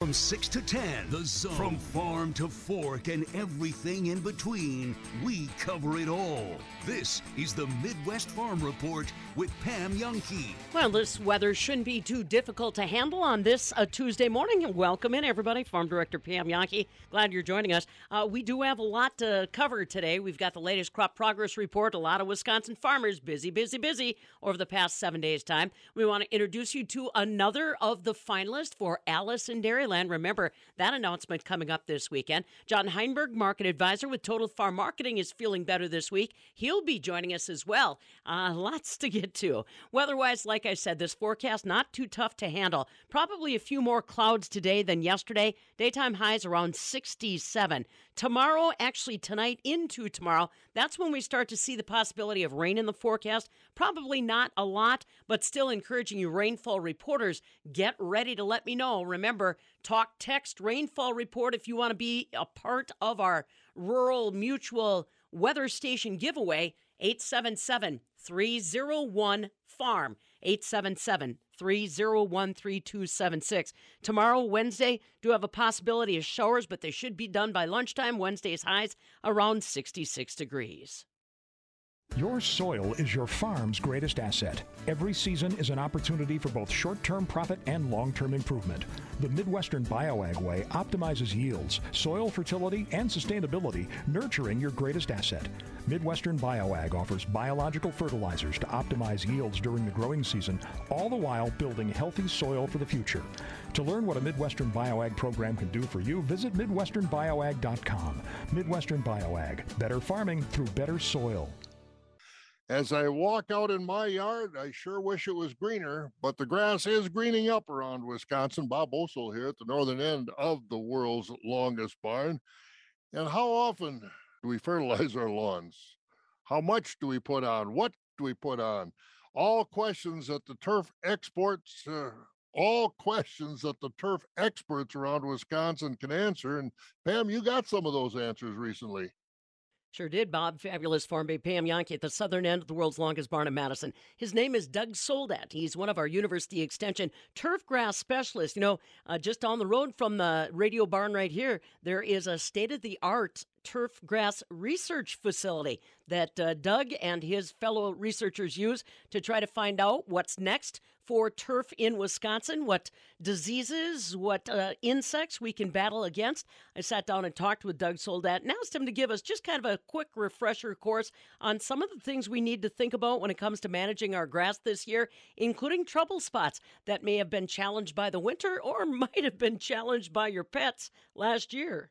From 6 to 10, The Zone. From farm to fork and everything in between, we cover it all. This is the Midwest Farm Report with Pam Jahnke. Well, this weather shouldn't be too difficult to handle on this uh, Tuesday morning. Welcome in, everybody. Farm Director Pam Jahnke. Glad you're joining us. Uh, we do have a lot to cover today. We've got the latest crop progress report. A lot of Wisconsin farmers busy, busy, busy over the past seven days' time. We want to introduce you to another of the finalists for Alice in Dairyland. Remember that announcement coming up this weekend. John Heinberg, market advisor with Total Farm Marketing, is feeling better this week. He'll be joining us as well. Uh, lots to get to. Weather-wise, like I said, this forecast not too tough to handle. Probably a few more clouds today than yesterday. Daytime highs around 67. Tomorrow, actually tonight into tomorrow, that's when we start to see the possibility of rain in the forecast. Probably not a lot, but still encouraging you rainfall reporters, get ready to let me know. Remember, talk text rainfall report if you want to be a part of our rural mutual weather station giveaway. 877 301 farm. 877 301 3276 tomorrow wednesday do have a possibility of showers but they should be done by lunchtime. Wednesday's highs around 66 degrees your soil is your farm's greatest asset. Every season is an opportunity for both short term profit and long term improvement. The Midwestern BioAg Way optimizes yields, soil fertility, and sustainability, nurturing your greatest asset. Midwestern BioAg offers biological fertilizers to optimize yields during the growing season, all the while building healthy soil for the future. To learn what a Midwestern BioAg program can do for you, visit MidwesternBioAg.com. Midwestern BioAg, better farming through better soil. As I walk out in my yard, I sure wish it was greener, but the grass is greening up around Wisconsin. Bob Bosold here at the northern end of the world's longest barn. And how often do we fertilize our lawns? How much do we put on? What do we put on? All questions that the turf exports, uh, all questions that the turf experts around Wisconsin can answer. And Pam, you got some of those answers recently. Sure did, Bob. Fabulous farm babe Pam Jahnke at the southern end of the world's longest barn in Madison. His name is Doug Soldat. He's one of our University Extension turf grass specialists. You know, uh, just on the road from the radio barn right here, there is a state of the art turf grass research facility that uh, Doug and his fellow researchers use to try to find out what's next for turf in Wisconsin, what diseases, what uh, insects we can battle against. I sat down and talked with Doug Soldat and asked him to give us just kind of a quick refresher course on some of the things we need to think about when it comes to managing our grass this year, including trouble spots that may have been challenged by the winter or might have been challenged by your pets last year.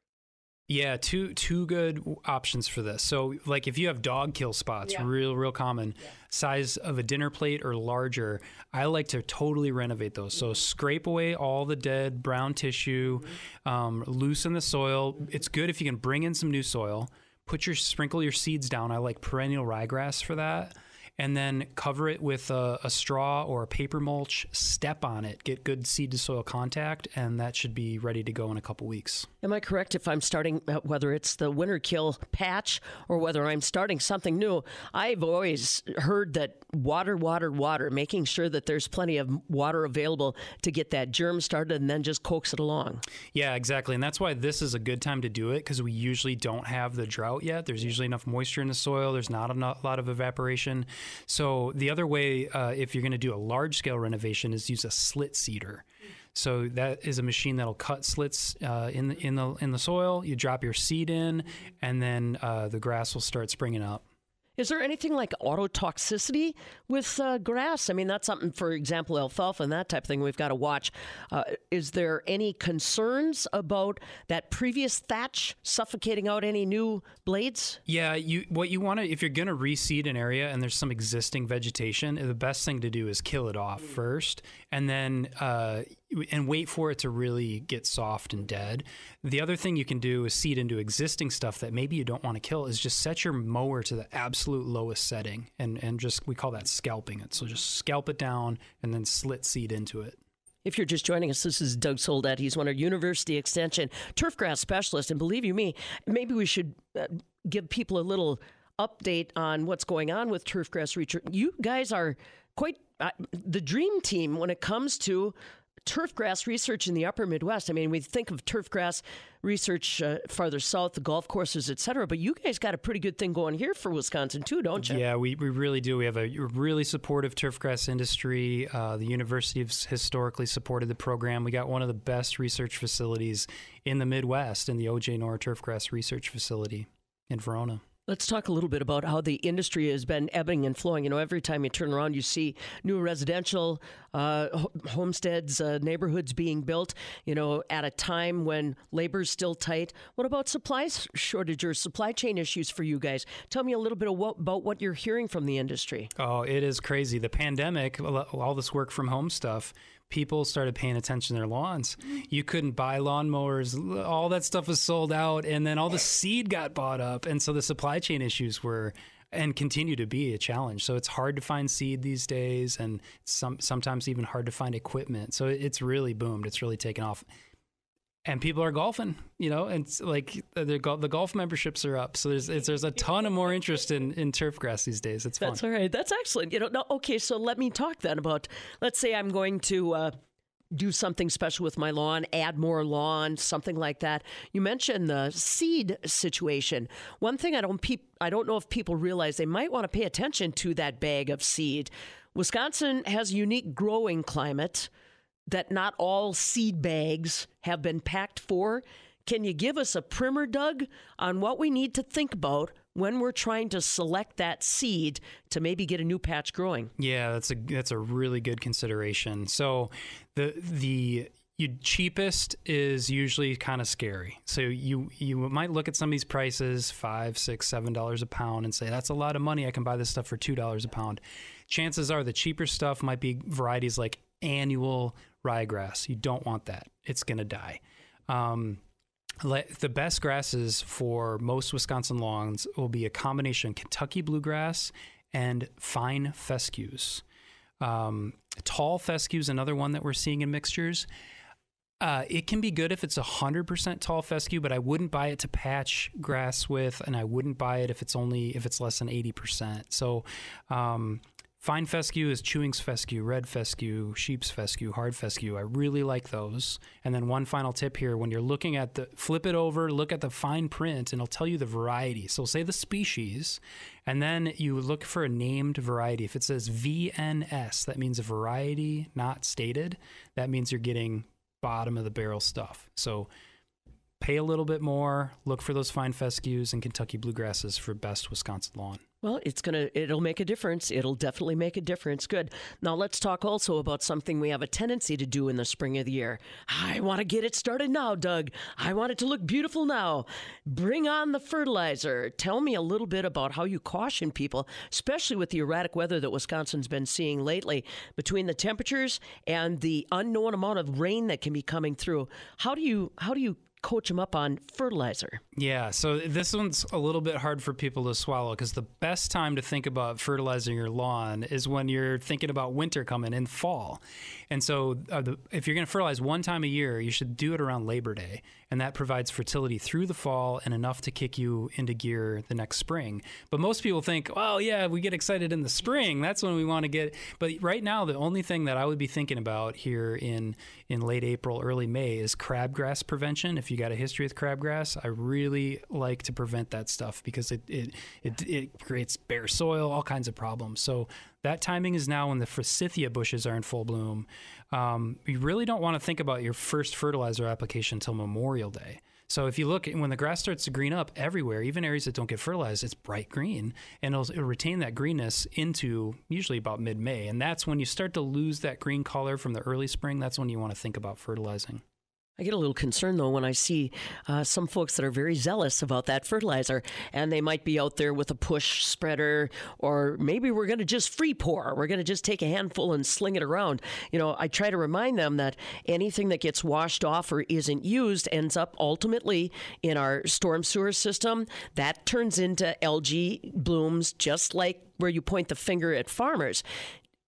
Yeah, two two good options for this. So, like if you have dog kill spots, yeah. real real common, yeah. size of a dinner plate or larger, I like to totally renovate those. So scrape away all the dead brown tissue, mm-hmm. um, loosen the soil. It's good if you can bring in some new soil. Put your sprinkle your seeds down. I like perennial ryegrass for that and then cover it with a, a, straw or a paper mulch, step on it, get good seed to soil contact, and that should be ready to go in a couple weeks. Am I correct if I'm starting, uh, whether it's the winter kill patch or whether I'm starting something new? I've always heard that water, water, water, making sure that there's plenty of water available to get that germ started and then just coax it along. Yeah, exactly. And that's why this is a good time to do it because we usually don't have the drought yet. There's usually enough moisture in the soil, there's not a lot of evaporation. So the other way, uh, if you're going to do a large scale renovation, is use a slit seeder. So that is a machine that'll cut slits uh, in the in the in the soil. You drop your seed in, and then uh, the grass will start springing up. Is there anything like autotoxicity with uh, grass? I mean, that's something, for example, alfalfa and that type of thing we've got to watch. Uh, is there any concerns about that previous thatch suffocating out any new blades? Yeah, you what you want to if you're going to reseed an area and there's some existing vegetation, the best thing to do is kill it off first, and then uh, and wait for it to really get soft and dead. The other thing you can do is seed into existing stuff that maybe you don't want to kill is just set your mower to the absolute lowest setting and and just we call that scalping it. So just scalp it down and then slit seed into it. If you're just joining us, this is Doug Soldat. He's one of our University Extension turfgrass specialist. And believe you me, maybe we should uh, give people a little update on what's going on with turfgrass research. You guys are quite uh, the dream team when it comes to turfgrass research in the upper Midwest. I mean, we think of turfgrass research uh, farther south, the golf courses, et cetera, but you guys got a pretty good thing going here for Wisconsin, too, don't you? Yeah, we, we really do. We have a really supportive turfgrass industry. Uh, the university has historically supported the program. We got one of the best research facilities in the Midwest in the OJ Noer Turfgrass Research Facility in Verona. Let's talk a little bit about how the industry has been ebbing and flowing. You know, every time you turn around, you see new residential uh, homesteads, uh, neighborhoods being built. You know, at a time when labor's still tight. What about supply shortage or supply chain issues for you guys? Tell me a little bit what, about what you're hearing from the industry. Oh, it is crazy. The pandemic, all this work from home stuff people started paying attention to their lawns. You couldn't buy lawnmowers. All that stuff was sold out. And then all the seed got bought up. And so the supply chain issues were and continue to be a challenge. So it's hard to find seed these days and some sometimes even hard to find equipment. So it's really boomed. It's really taken off and people are golfing, you know, and like the the golf memberships are up. So there's there's a ton of more interest in in turf grass these days. It's fun. That's all right. That's excellent. You know, no, okay. So let me talk then about. Let's say I'm going to. Uh, do something special with my lawn, add more lawn, something like that. You mentioned the seed situation. One thing I don't peop- I don't know if people realize they might want to pay attention to that bag of seed. Wisconsin has a unique growing climate that not all seed bags have been packed for. Can you give us a primer, Doug, on what we need to think about when we're trying to select that seed to maybe get a new patch growing? Yeah, that's a that's a really good consideration. So the the you cheapest is usually kind of scary. So you you might look at some of these prices, five, six, seven dollars a pound, and say that's a lot of money. I can buy this stuff for two dollars a pound. Chances are the cheaper stuff might be varieties like annual ryegrass. You don't want that; it's going to die. Um, the best grasses for most Wisconsin lawns will be a combination Kentucky bluegrass and fine fescues. Um, tall fescue is another one that we're seeing in mixtures. Uh, it can be good if it's 100% tall fescue, but I wouldn't buy it to patch grass with, and I wouldn't buy it if it's only if it's less than 80%. So um, Fine fescue is Chewings fescue, red fescue, sheep's fescue, hard fescue. I really like those. And then one final tip here when you're looking at the flip it over, look at the fine print and it'll tell you the variety. So say the species and then you look for a named variety. If it says VNS, that means a variety not stated. That means you're getting bottom of the barrel stuff. So pay a little bit more, look for those fine fescues and Kentucky bluegrasses for best Wisconsin lawn. Well, it's going to it'll make a difference. It'll definitely make a difference. Good. Now let's talk also about something we have a tendency to do in the spring of the year. I want to get it started now, Doug. I want it to look beautiful now. Bring on the fertilizer. Tell me a little bit about how you caution people, especially with the erratic weather that Wisconsin's been seeing lately between the temperatures and the unknown amount of rain that can be coming through. How do you how do you coach them up on fertilizer. Yeah, so this one's a little bit hard for people to swallow because the best time to think about fertilizing your lawn is when you're thinking about winter coming in fall. And so, uh, the, if you're going to fertilize one time a year, you should do it around Labor Day. And that provides fertility through the fall and enough to kick you into gear the next spring. But most people think, well, yeah, we get excited in the spring. That's when we want to get. But right now, the only thing that I would be thinking about here in, in late April, early May is crabgrass prevention. If you got a history with crabgrass, I really like to prevent that stuff because it, it, it, it creates bare soil, all kinds of problems. So that timing is now when the forsythia bushes are in full bloom. Um, you really don't want to think about your first fertilizer application until Memorial Day. So if you look when the grass starts to green up everywhere, even areas that don't get fertilized, it's bright green, and it'll, it'll retain that greenness into usually about mid-May, and that's when you start to lose that green color from the early spring. That's when you want to think about fertilizing. I get a little concerned though when I see uh, some folks that are very zealous about that fertilizer, and they might be out there with a push spreader, or maybe we're going to just free pour. We're going to just take a handful and sling it around. You know, I try to remind them that anything that gets washed off or isn't used ends up ultimately in our storm sewer system. That turns into algae blooms, just like where you point the finger at farmers.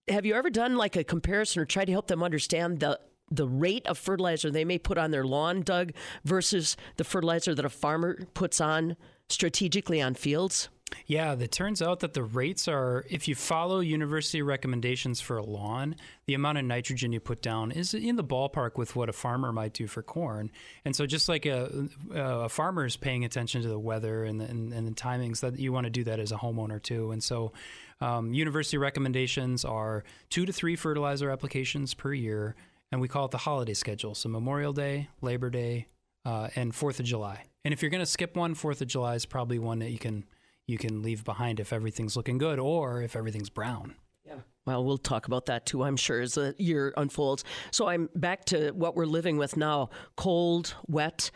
Have you ever done like a comparison or tried to help them understand the the rate of fertilizer they may put on their lawn, Doug, versus the fertilizer that a farmer puts on strategically on fields? Yeah, it turns out that the rates are, if you follow university recommendations for a lawn, the amount of nitrogen you put down is in the ballpark with what a farmer might do for corn. And so, just like a, a farmer is paying attention to the weather and the, and, and the timings, that you want to do that as a homeowner too. And so, um, university recommendations are two to three fertilizer applications per year, and we call it the holiday schedule. So, Memorial Day, Labor Day, uh, and Fourth of July. And if you're going to skip one, Fourth of July is probably one that you can you can leave behind if everything's looking good or if everything's brown. Yeah. Well, we'll talk about that too, I'm sure, as the year unfolds. So I'm back to what we're living with now cold, wet.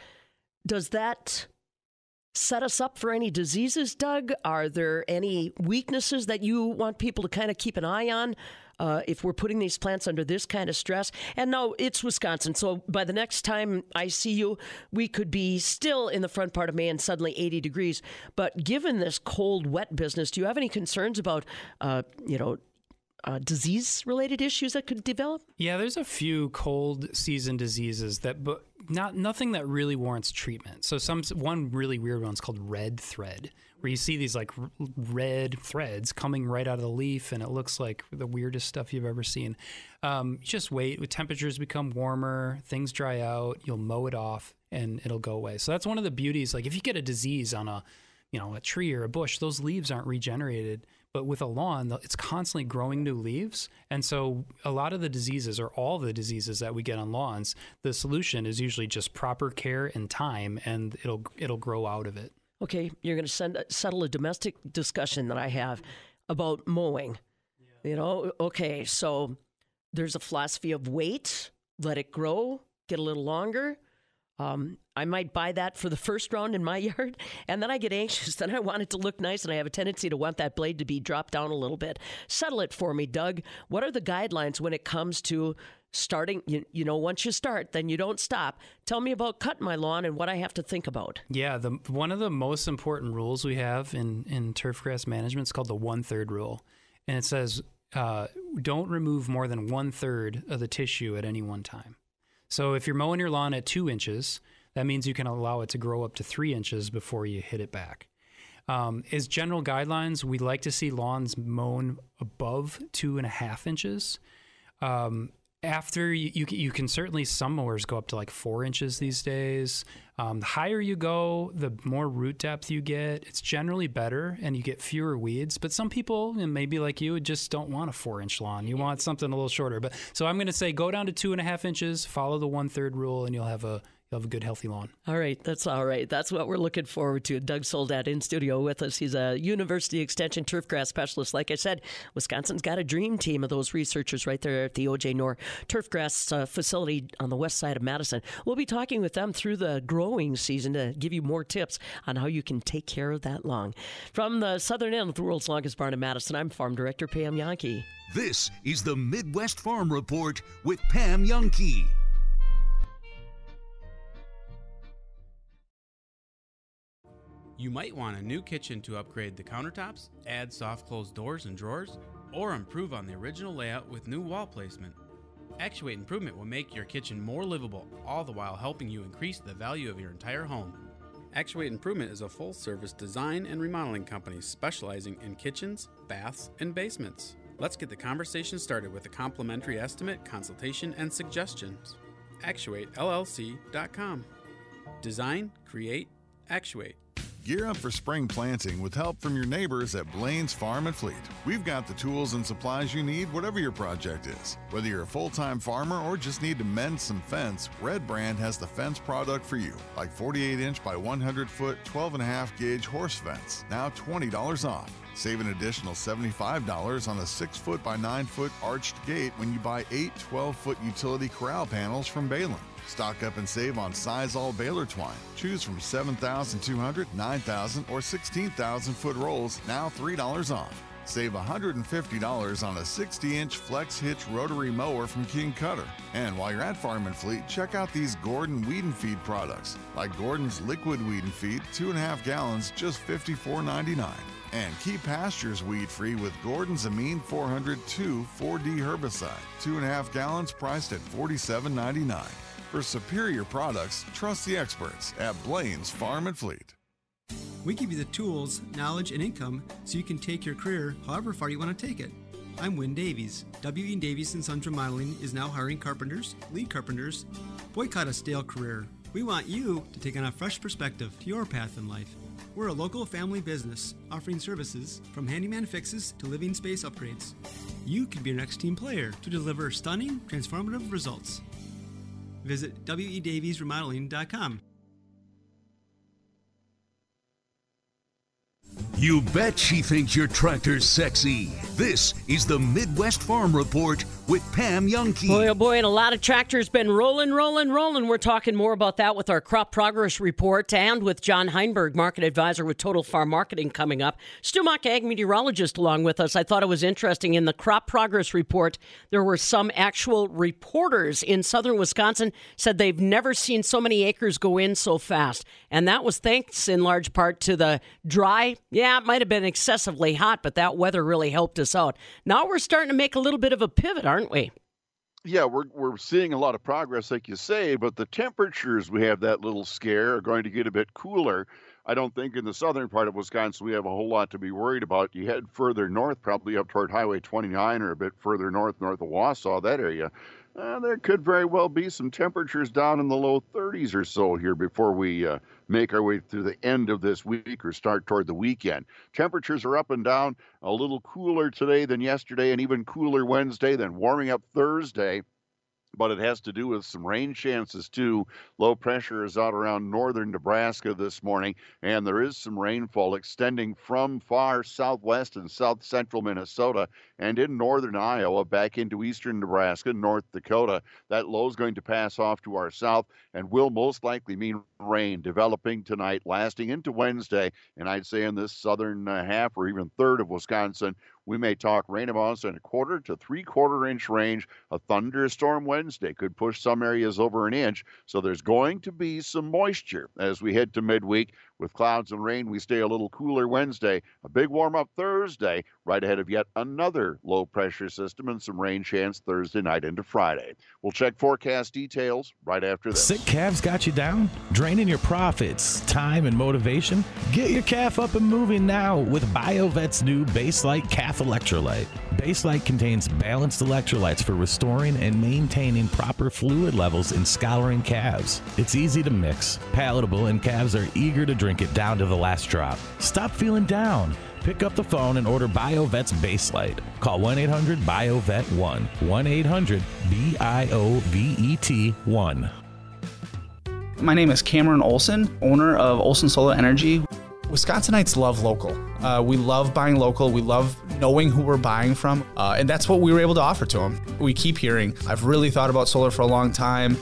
Does that set us up for any diseases, Doug? Are there any weaknesses that you want people to kind of keep an eye on? Uh, if we're putting these plants under this kind of stress. And no, it's Wisconsin. So by the next time I see you, we could be still in the front part of May and suddenly 80 degrees. But given this cold, wet business, do you have any concerns about, uh, you know, uh, disease related issues that could develop? Yeah, there's a few cold season diseases that, but not nothing that really warrants treatment. So some one really weird one's called red thread, where you see these like red threads coming right out of the leaf, and it looks like the weirdest stuff you've ever seen. Um, just wait. With temperatures become warmer, things dry out. You'll mow it off, and it'll go away. So that's one of the beauties. Like if you get a disease on a, you know, a tree or a bush, those leaves aren't regenerated. But with a lawn, it's constantly growing new leaves. And so a lot of the diseases, or all the diseases that we get on lawns, the solution is usually just proper care and time, and it'll it'll grow out of it. Okay, you're going to send, settle a domestic discussion that I have about mowing. Yeah. You know, okay, so there's a philosophy of wait, let it grow, get a little longer. Um, I might buy that for the first round in my yard, and then I get anxious. Then I want it to look nice, and I have a tendency to want that blade to be dropped down a little bit. Settle it for me, Doug. What are the guidelines when it comes to starting you, you know once you start then you don't stop tell me about cutting my lawn and what i have to think about yeah the one of the most important rules we have in in turf grass management is called the one third rule and it says uh, don't remove more than one third of the tissue at any one time so if you're mowing your lawn at two inches that means you can allow it to grow up to three inches before you hit it back um, as general guidelines, we like to see lawns mown above two and a half inches. Um, after you, you, you can certainly some mowers go up to like four inches these days. Um, the higher you go, the more root depth you get. It's generally better, and you get fewer weeds. But some people, and maybe like you, just don't want a four inch lawn. You want something a little shorter. But so I'm going to say go down to two and a half inches, follow the one third rule, and you'll have a You'll have a good, healthy lawn. All right, that's all right. That's what we're looking forward to. Doug Soldat in studio with us. He's a University Extension turfgrass specialist. Like I said, Wisconsin's got a dream team of those researchers right there at the OJ Noer Turfgrass uh, facility on the west side of Madison. We'll be talking with them through the growing season to give you more tips on how you can take care of that lawn. From the southern end of the world's longest barn in Madison, I'm Farm Director Pam Jahnke. This is the Midwest Farm Report with Pam Jahnke. You might want a new kitchen to upgrade the countertops, add soft closed doors and drawers, or improve on the original layout with new wall placement. Actuate Improvement will make your kitchen more livable, all the while helping you increase the value of your entire home. Actuate Improvement is a full service design and remodeling company specializing in kitchens, baths, and basements. Let's get the conversation started with a complimentary estimate, consultation, and suggestions. ActuateLLC.com. Design, create, actuate. Gear up for spring planting with help from your neighbors at Blaine's Farm and Fleet. We've got the tools and supplies you need, whatever your project is. Whether you're a full time farmer or just need to mend some fence, Red Brand has the fence product for you, like 48 inch by 100 foot, 12 and a half gauge horse fence, now $20 off. Save an additional $75 on a 6 foot by 9 foot arched gate when you buy 8 12 foot utility corral panels from Behlen. Stock up and save on Sisal baler twine. Choose from 7,200, 9,000, or 16,000 foot rolls, now $3 off. Save $150 on a 60 inch flex hitch rotary mower from King Cutter. And while you're at Farm and Fleet, check out these Gordon Weed and Feed products, like Gordon's Liquid Weed and Feed, 2.5 gallons, just $54.99. And keep pastures weed free with Gordon's Amine 402 4D herbicide, two and a half gallons priced at $47.99. For superior products, trust the experts at Blaine's Farm and Fleet. We give you the tools, knowledge, and income so you can take your career however far you want to take it. I'm Win Davies. W.E. Davies and Sons Remodeling is now hiring carpenters, lead carpenters. Boycott a stale career. We want you to take on a fresh perspective to your path in life. We're a local family business offering services from handyman fixes to living space upgrades. You could be your next team player to deliver stunning, transformative results. Visit wedaviesremodeling.com. You bet she thinks your tractor's sexy. This is the Midwest Farm Report with Pam Jahnke. Boy, oh boy, and a lot of tractors been rolling, rolling, rolling. We're talking more about that with our crop progress report and with John Heinberg, market advisor with Total Farm Marketing, coming up. Stu Muck, ag meteorologist, along with us. I thought it was interesting. In the crop progress report, there were some actual reporters in southern Wisconsin said they've never seen so many acres go in so fast. And that was thanks in large part to the dry, yeah, it might have been excessively hot, but that weather really helped us out. Now we're starting to make a little bit of a pivot, aren't we? Yeah, we're we're seeing a lot of progress, like you say, but the temperatures we have that little scare are going to get a bit cooler. I don't think in the southern part of Wisconsin we have a whole lot to be worried about. You head further north, probably up toward Highway 29 or a bit further north, north of Wausau, that area. Uh, there could very well be some temperatures down in the low 30s or so here before we uh, make our way through the end of this week or start toward the weekend. Temperatures are up and down, a little cooler today than yesterday, and even cooler Wednesday, then warming up Thursday but it has to do with some rain chances too. Low pressure is out around northern Nebraska this morning, and there is some rainfall extending from far southwest and south central Minnesota and in northern Iowa back into eastern Nebraska, North Dakota. That low is going to pass off to our south and will most likely mean rain developing tonight, lasting into Wednesday. And I'd say in this southern uh, half or even third of Wisconsin, we may talk rain amounts in a quarter to three quarter inch range. A thunderstorm Wednesday could push some areas over an inch. So there's going to be some moisture as we head to midweek. With clouds and rain, we stay a little cooler Wednesday. A big warm up Thursday, right ahead of yet another low pressure system and some rain chance Thursday night into Friday. We'll check forecast details right after this. Sick calves got you down? Draining your profits, time, and motivation? Get your calf up and moving now with BioVet's new Baselite Calf Electrolyte. Baselite contains balanced electrolytes for restoring and maintaining proper fluid levels in scouring calves. It's easy to mix, palatable, and calves are eager to drink it down to the last drop. Stop feeling down. Pick up the phone and order BioVet's Baselite. Call 1 800 BioVet 1. 1 800 B I O V E T 1. My name is Cameron Olson, owner of Olson Solar Energy. Wisconsinites love local. Uh, we love buying local. We love knowing who we're buying from. Uh, and that's what we were able to offer to them. We keep hearing, I've really thought about solar for a long time.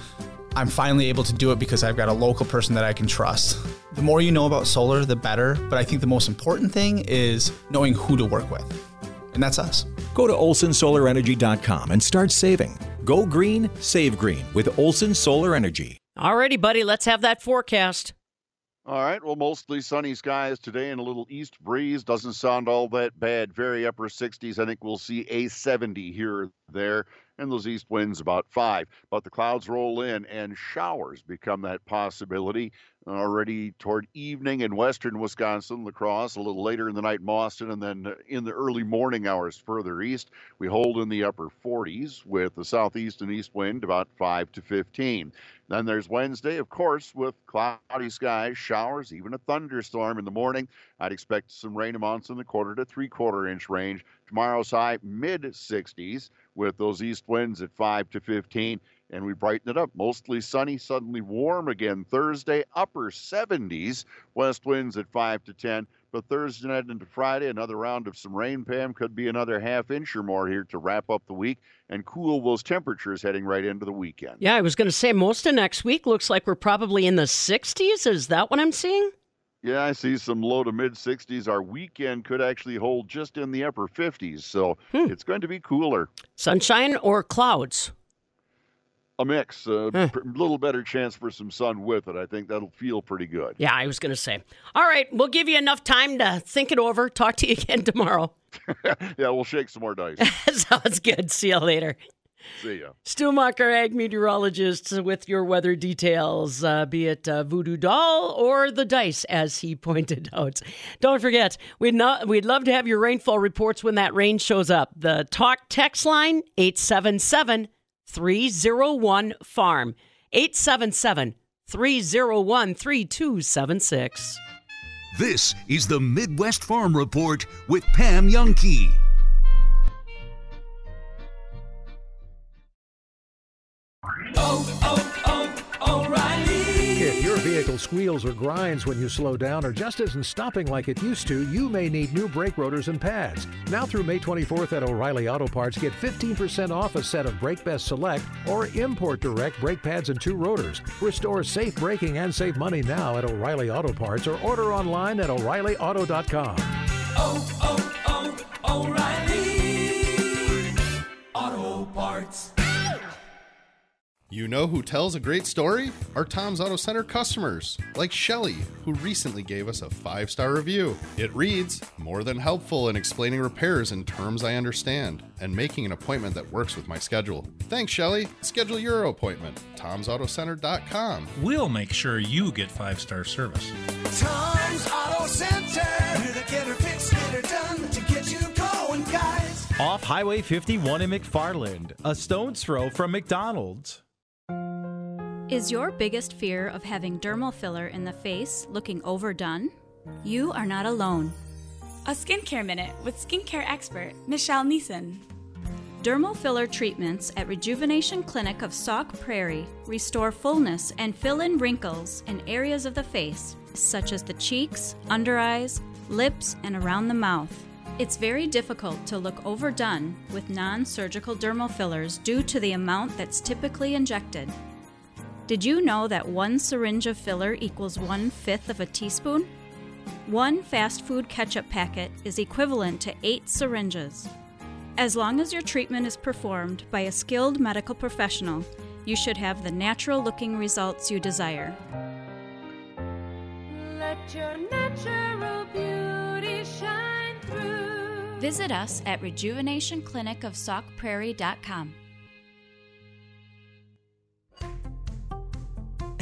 I'm finally able to do it because I've got a local person that I can trust. The more you know about solar, the better. But I think the most important thing is knowing who to work with. And that's us. Go to olsonsolarenergy.com and start saving. Go green, save green with Olson Solar Energy. All righty, buddy, let's have that forecast. All right. Well, mostly sunny skies today and a little east breeze. Doesn't sound all that bad. Very upper 60s. I think we'll see a 70 here or there. And those east winds about five. But the clouds roll in and showers become that possibility already toward evening in western Wisconsin, La Crosse, a little later in the night, Mauston, and then uh, in the early morning hours further east. We hold in the upper 40s with the southeast and east wind about 5 to 15. Then there's Wednesday, of course, with cloudy skies, showers, even a thunderstorm in the morning. I'd expect some rain amounts in the quarter to three quarter inch range. Tomorrow's high mid 60s with those east winds at 5 to 15 and we brighten it up. Mostly sunny, suddenly warm again Thursday, upper 70s, west winds at 5 to 10. But Thursday night into Friday, another round of some rain, Pam. Could be another half inch or more here to wrap up the week and cool those temperatures heading right into the weekend. Yeah, I was going to say most of next week looks like we're probably in the 60s. Is that what I'm seeing? Yeah, I see some low to mid 60s. Our weekend could actually hold just in the upper 50s. So hmm. it's going to be cooler. Sunshine or clouds? A mix, a uh, pr- little better chance for some sun with it. I think that'll feel pretty good. Yeah, I was going to say. All right, we'll give you enough time to think it over. Talk to you again tomorrow. yeah, we'll shake some more dice. Sounds good. See you later. See ya. Stu Mucker, ag meteorologist, with your weather details, uh, be it uh, voodoo doll or the dice, as he pointed out. Don't forget, we'd not, we'd love to have your rainfall reports when that rain shows up. The talk text line eight seven seven three zero one farm eight seven seven three zero one three two seven six. This is the Midwest Farm Report with Pam Jahnke. Vehicle squeals or grinds when you slow down or just isn't stopping like it used to, you may need new brake rotors and pads. Now through May 24th at O'Reilly Auto Parts, get 15% off a set of Brake Best Select or Import Direct brake pads and two rotors. Restore safe braking and save money now at O'Reilly Auto Parts or order online at O'ReillyAuto.com. Oh, oh, oh, O'Reilly! Auto Parts. You know who tells a great story? Our Tom's Auto Center customers, like Shelly, who recently gave us a five star review. It reads More than helpful in explaining repairs in terms I understand and making an appointment that works with my schedule. Thanks, Shelly. Schedule your appointment. Tom'sAutoCenter.com. We'll make sure you get five star service. Tom's Auto Center. Here to get her fixed, get her done, to get you going, guys. Off Highway 51 in McFarland, a stone's throw from McDonald's. Is your biggest fear of having dermal filler in the face looking overdone? You are not alone. A skincare minute with skincare expert Michelle Neeson. Dermal filler treatments at Rejuvenation Clinic of Sauk Prairie restore fullness and fill in wrinkles in areas of the face, such as the cheeks, under eyes, lips, and around the mouth. It's very difficult to look overdone with non surgical dermal fillers due to the amount that's typically injected. Did you know that one syringe of filler equals one fifth of a teaspoon? One fast food ketchup packet is equivalent to eight syringes. As long as your treatment is performed by a skilled medical professional, you should have the natural looking results you desire. Visit us at rejuvenationclinicofsaukprairie.com.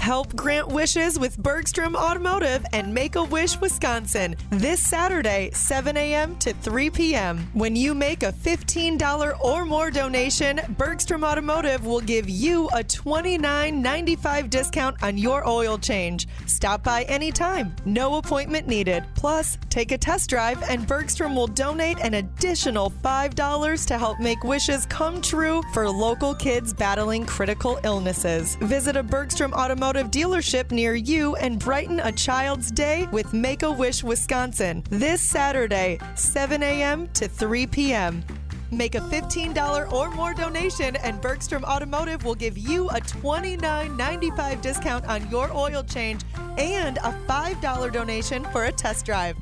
Help grant wishes with Bergstrom Automotive and Make a Wish Wisconsin this Saturday, 7 a.m. to 3 p.m. When you make a $15 or more donation, Bergstrom Automotive will give you a $29.95 discount on your oil change. Stop by anytime, no appointment needed. Plus, take a test drive, and Bergstrom will donate an additional $5 to help make wishes come true for local kids battling critical illnesses. Visit a Bergstrom Automotive dealership near you and brighten a child's day with Make a Wish Wisconsin this Saturday, 7 a.m. to 3 p.m. Make a $15 or more donation, and Bergstrom Automotive will give you a $29.95 discount on your oil change and a $5 donation for a test drive.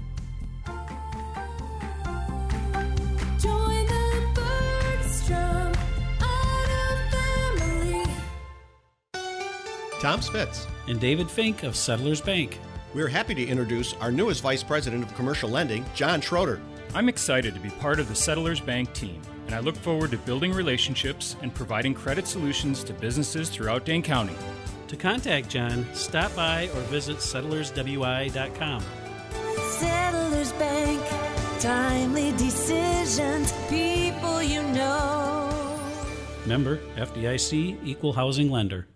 Tom Spitz. and David Fink of Settlers Bank. We're happy to introduce our newest Vice President of Commercial Lending, John Schroeder. I'm excited to be part of the Settlers Bank team, and I look forward to building relationships and providing credit solutions to businesses throughout Dane County. To contact John, stop by or visit settlerswi.com. Settlers Bank. Timely decisions. People you know. Member FDIC Equal Housing Lender.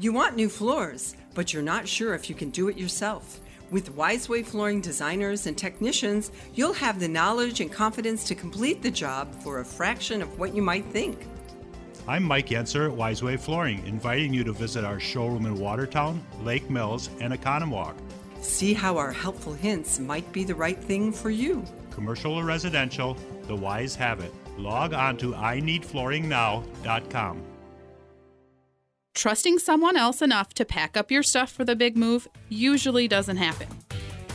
You want new floors, but you're not sure if you can do it yourself. With Wiseway Flooring designers and technicians, you'll have the knowledge and confidence to complete the job for a fraction of what you might think. I'm Mike Yenser at Wiseway Flooring, inviting you to visit our showroom in Watertown, Lake Mills, and Oconomowoc. See how our helpful hints might be the right thing for you. Commercial or residential, the wise have it. Log on to ineedflooringnow.com. Trusting someone else enough to pack up your stuff for the big move usually doesn't happen.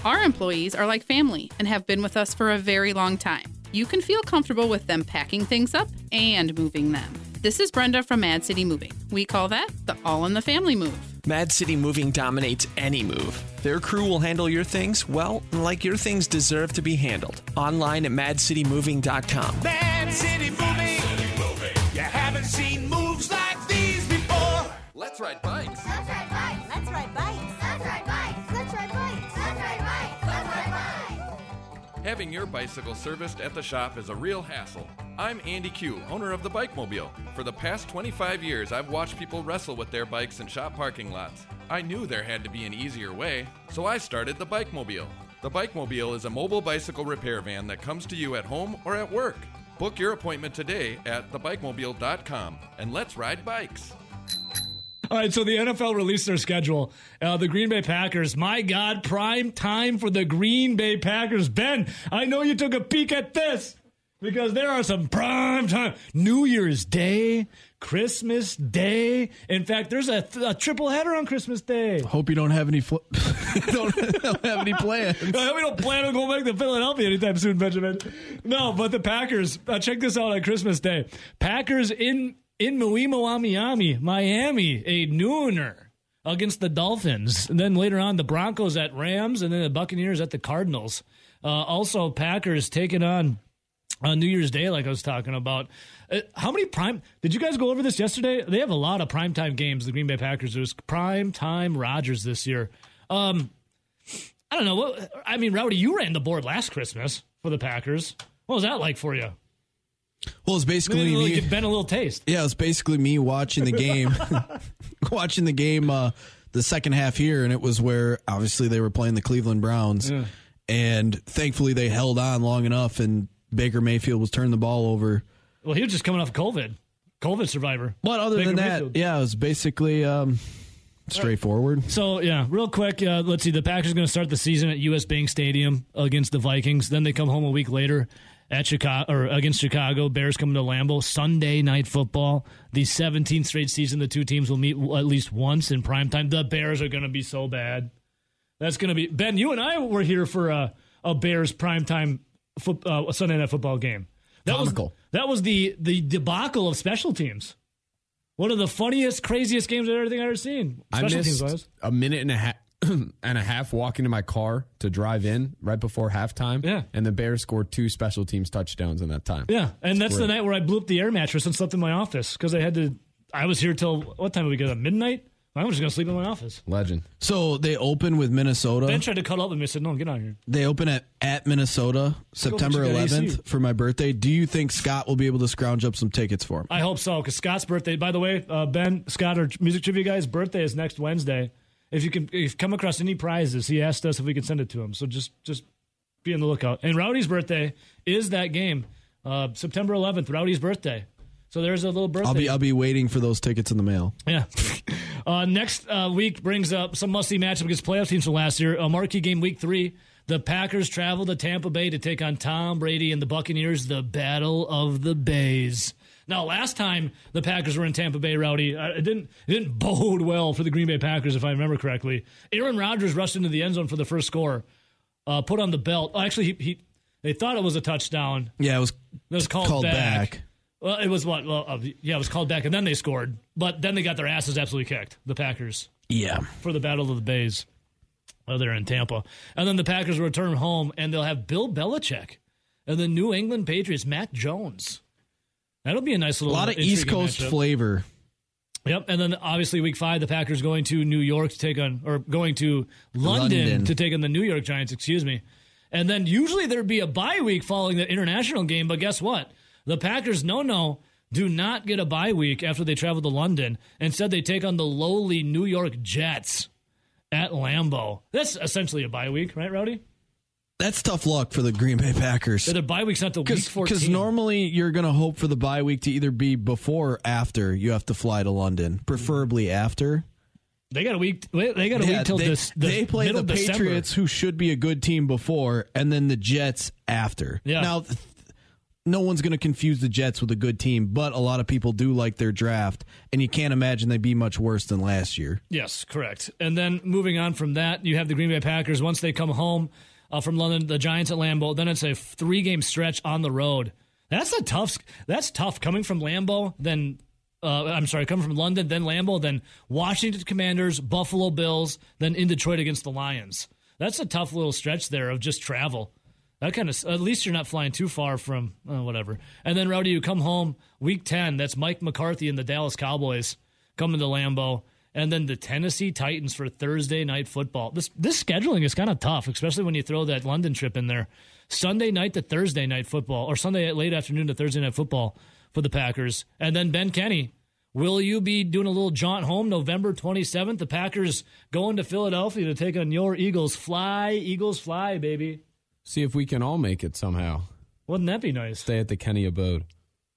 Our employees are like family and have been with us for a very long time. You can feel comfortable with them packing things up and moving them. This is Brenda from Mad City Moving. We call that the all in the family move. Mad City Moving dominates any move. Their crew will handle your things, well, like your things deserve to be handled. Online at madcitymoving.com. Mad City moving. You haven't seen moves like these before. Let's ride bikes. Let's ride bikes. Let's ride bikes. Let's ride bikes. Let's ride bikes. Let's ride bikes. Let's ride bikes. Having your bicycle serviced at the shop is a real hassle. I'm Andy Q, owner of the Bike Mobile. For the past 25 years, I've watched people wrestle with their bikes in shop parking lots. I knew there had to be an easier way, so I started the Bike Mobile. The Bike Mobile is a mobile bicycle repair van that comes to you at home or at work. Book your appointment today at thebikemobile.com and let's ride bikes. All right, so the NFL released their schedule. Uh, the Green Bay Packers, my God, prime time for the Green Bay Packers. Ben, I know you took a peek at this because there are some prime time. New Year's Day, Christmas Day. In fact, there's a, a triple header on Christmas Day. Hope you don't have any fl- don't, don't have any plans. I hope we don't plan on going back to Philadelphia anytime soon, Benjamin. No, but the Packers. Uh, check this out on Christmas Day. Packers in in Miami, Miami, a nooner against the Dolphins, and then later on the Broncos at Rams, and then the Buccaneers at the Cardinals. Uh, also, Packers taking on on New Year's Day, like I was talking about. Uh, how many prime? Did you guys go over this yesterday? They have a lot of primetime games. The Green Bay Packers. There's primetime Rodgers this year. Um, I don't know. What, I mean, Rowdy, you ran the board last Christmas for the Packers. What was that like for you? Well, it's basically Maybe me. give Ben a little taste. Yeah, it's basically me watching the game, watching the game uh, the second half here, and it was where obviously they were playing the Cleveland Browns, Yeah. and thankfully they held on long enough, and Baker Mayfield was turning the ball over. Well, he was just coming off COVID, COVID survivor. But other Baker than that, Mayfield. yeah, it was basically um, straightforward. So yeah, real quick, uh, let's see. The Packers are going to start the season at U.S. Bank Stadium against the Vikings. Then they come home a week later at Chicago or against Chicago. Bears coming to Lambeau. Sunday night football. The 17th straight season, the two teams will meet at least once in prime time. The Bears are going to be so bad. That's going to be Ben. You and I were here for a, a Bears primetime foot, uh, Sunday night football game. That Comical. was that was the the debacle of special teams. One of the funniest, craziest games of everything I've ever seen. I Special missed teams wise. a minute and a half and a half walking to my car to drive in right before halftime. Yeah. And the Bears scored two special teams touchdowns in that time. Yeah, and that's the night where I blew up the air mattress and slept in my office because I had to. I was here till what time did we get? At midnight. I was just gonna sleep in my office. Legend. So they open with Minnesota. Ben tried to cut up with me. I said, "No, get out of here." They open at at Minnesota September Go, but you got 11th for my birthday. Do you think Scott will be able to scrounge up some tickets for him? I hope so because Scott's birthday. By the way, uh, Ben Scott, our music trivia guy's birthday is next Wednesday. If you can, if you come across any prizes, he asked us if we could send it to him. So just just be on the lookout. And Rowdy's birthday is that game, uh, September 11th. Rowdy's birthday. So there's a little birthday. I'll be I'll be waiting for those tickets in the mail. Yeah. Uh, next uh, week brings up some must-see matchup against playoff teams from last year. A marquee game, week three. The Packers travel to Tampa Bay to take on Tom Brady and the Buccaneers. The Battle of the Bays. Now, last time the Packers were in Tampa Bay, Rowdy, uh, it didn't it didn't bode well for the Green Bay Packers, if I remember correctly. Aaron Rodgers rushed into the end zone for the first score, uh, put on the belt. Oh, actually, he, he they thought it was a touchdown. Yeah, it was, It was called, called back. back. Well, it was what? Well, uh, yeah, it was called back, and then they scored. But then they got their asses absolutely kicked. The Packers Yeah. for the Battle of the Bays. Oh, they're in Tampa, and then the Packers return home, and they'll have Bill Belichick and the New England Patriots, Mac Jones. That'll be a nice A little lot of East Coast matchup. flavor. Yep, and then obviously week five, the Packers going to New York to take on, or going to London, London. to take on the New York Giants. Excuse me, and then usually there'd be a bye week following the international game, but guess what? The Packers, no, no, do not get a bye week after they travel to London. Instead, they take on the lowly New York Jets at Lambeau. That's essentially a bye week, right, Rowdy? That's tough luck for the Green Bay Packers. So their bye week's not till week fourteen. Because normally you're going to hope for the bye week to either be before or after you have to fly to London, preferably after. they got a week. They got a Yeah, week till they, this. The they play the of December. Patriots, who should be a good team before, and then the Jets after. Yeah. Now, th- no one's going to confuse the Jets with a good team, but a lot of people do like their draft, and you can't imagine they'd be much worse than last year. Yes, correct. And then moving on from that, you have the Green Bay Packers. Once they come home uh, from London, the Giants at Lambeau. Then it's a three-game stretch on the road. That's a tough. That's tough coming from Lambeau. Then Uh, I'm sorry, coming from London, then Lambeau, then Washington Commanders, Buffalo Bills, then in Detroit against the Lions. That's a tough little stretch there of just travel. That kind of at least you're not flying too far from uh, whatever. And then Rowdy, you come home week ten. That's Mike McCarthy and the Dallas Cowboys coming to Lambeau, and then the Tennessee Titans for Thursday night football. This this scheduling is kind of tough, especially when you throw that London trip in there. Sunday night to Thursday night football, or Sunday late afternoon to Thursday night football for the Packers, and then Ben Kenny. Will you be doing a little jaunt home November 27th? The Packers going to Philadelphia to take on your Eagles. Fly, Eagles, fly, baby. See if we can all make it somehow. Wouldn't that be nice? Stay at the Kenny abode.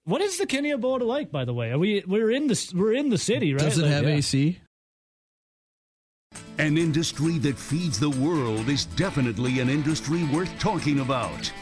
What is the Kenny abode like, by the way? Are we we're in the we're in the city, right? Does it Like, have yeah. AC? An industry that feeds the world is definitely an industry worth talking about.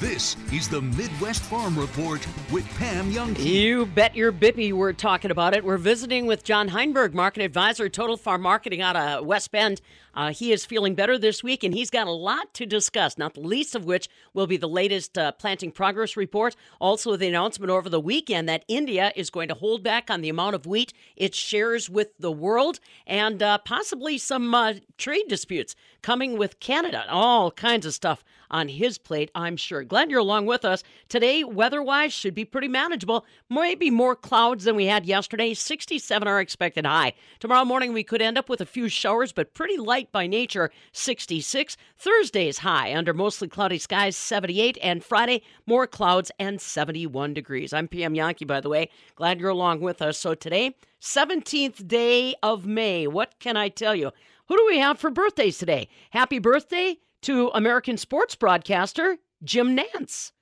This is the Midwest Farm Report with Pam Young. You bet your bippy we're talking about it. We're visiting with John Heinberg, market advisor, Total Farm Marketing out of West Bend. Uh, he is feeling better this week, and he's got a lot to discuss, not the least of which will be the latest uh, planting progress report. Also, the announcement over the weekend that India is going to hold back on the amount of wheat it shares with the world, and uh, possibly some uh, trade disputes coming with Canada. All kinds of stuff on his plate, I'm sure. Glad you're along with us. Today, weather wise, should be pretty manageable. Maybe more clouds than we had yesterday. 67 are expected high. Tomorrow morning, we could end up with a few showers, but pretty light by nature. 66. Thursday's high under mostly cloudy skies, 78. And Friday, more clouds and 71 degrees. I'm Pam Jahnke, by the way. Glad you're along with us. So today, 17th day of May. What can I tell you? Who do we have for birthdays today? Happy birthday to American sports broadcaster Jim Nantz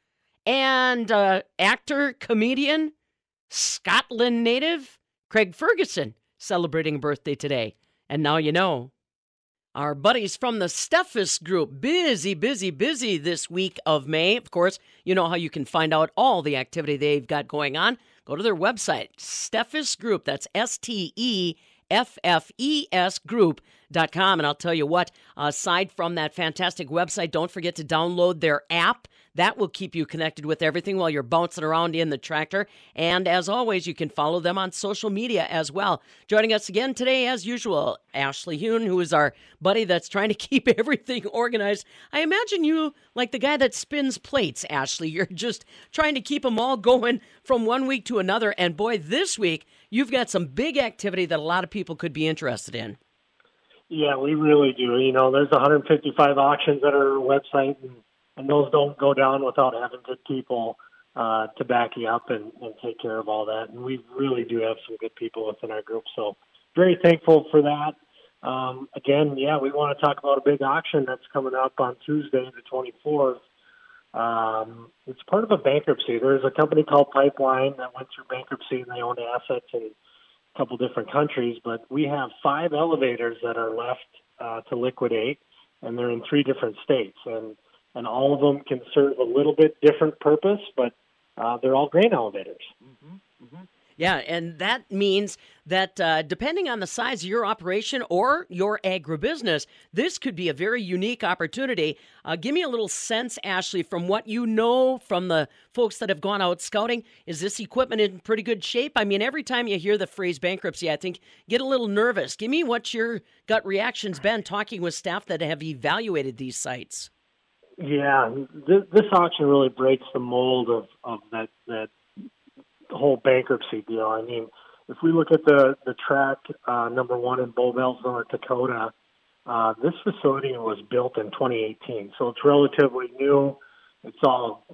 and uh, actor, comedian, Scotland native Craig Ferguson celebrating a birthday today. And now you know. Our buddies from the Steffes Group, busy, busy, busy this week of May. Of course, you know how you can find out all the activity they've got going on. Go to their website, Steffes Group. That's S T E F F E S Group.com. And I'll tell you what, aside from that fantastic website, don't forget to download their app. That will keep you connected with everything while you're bouncing around in the tractor. And as always, you can follow them on social media as well. Joining us again today, as usual, Ashley Huhn, who is our buddy that's trying to keep everything organized. I imagine you like the guy that spins plates, Ashley. You're just trying to keep them all going from one week to another. And boy, this week, you've got some big activity that a lot of people could be interested in. Yeah, we really do. You know, there's 155 auctions at our website, and, and those don't go down without having good people uh, to back you up and, and take care of all that. And we really do have some good people within our group. So very thankful for that. Um, again, yeah, we want to talk about a big auction that's coming up on Tuesday, the 24th. Um, it's part of a bankruptcy. There's a company called Pipeline that went through bankruptcy and they owned assets in a couple different countries, but we have five elevators that are left uh, to liquidate, and they're in three different states, and and all of them can serve a little bit different purpose, but uh, they're all grain elevators. Yeah, and that means that uh, depending on the size of your operation or your agribusiness, this could be a very unique opportunity. Uh, give me a little sense, Ashley, from what you know from the folks that have gone out scouting. Is this equipment in pretty good shape? I mean, every time you hear the phrase bankruptcy, I think get a little nervous. Give me what your gut reaction's been talking with staff that have evaluated these sites. Yeah, this, this auction really breaks the mold of, of that that whole bankruptcy deal. I mean, if we look at the the track uh, number one in Bowbells, North Dakota, uh, this facility was built in 2018, so it's relatively new. It's all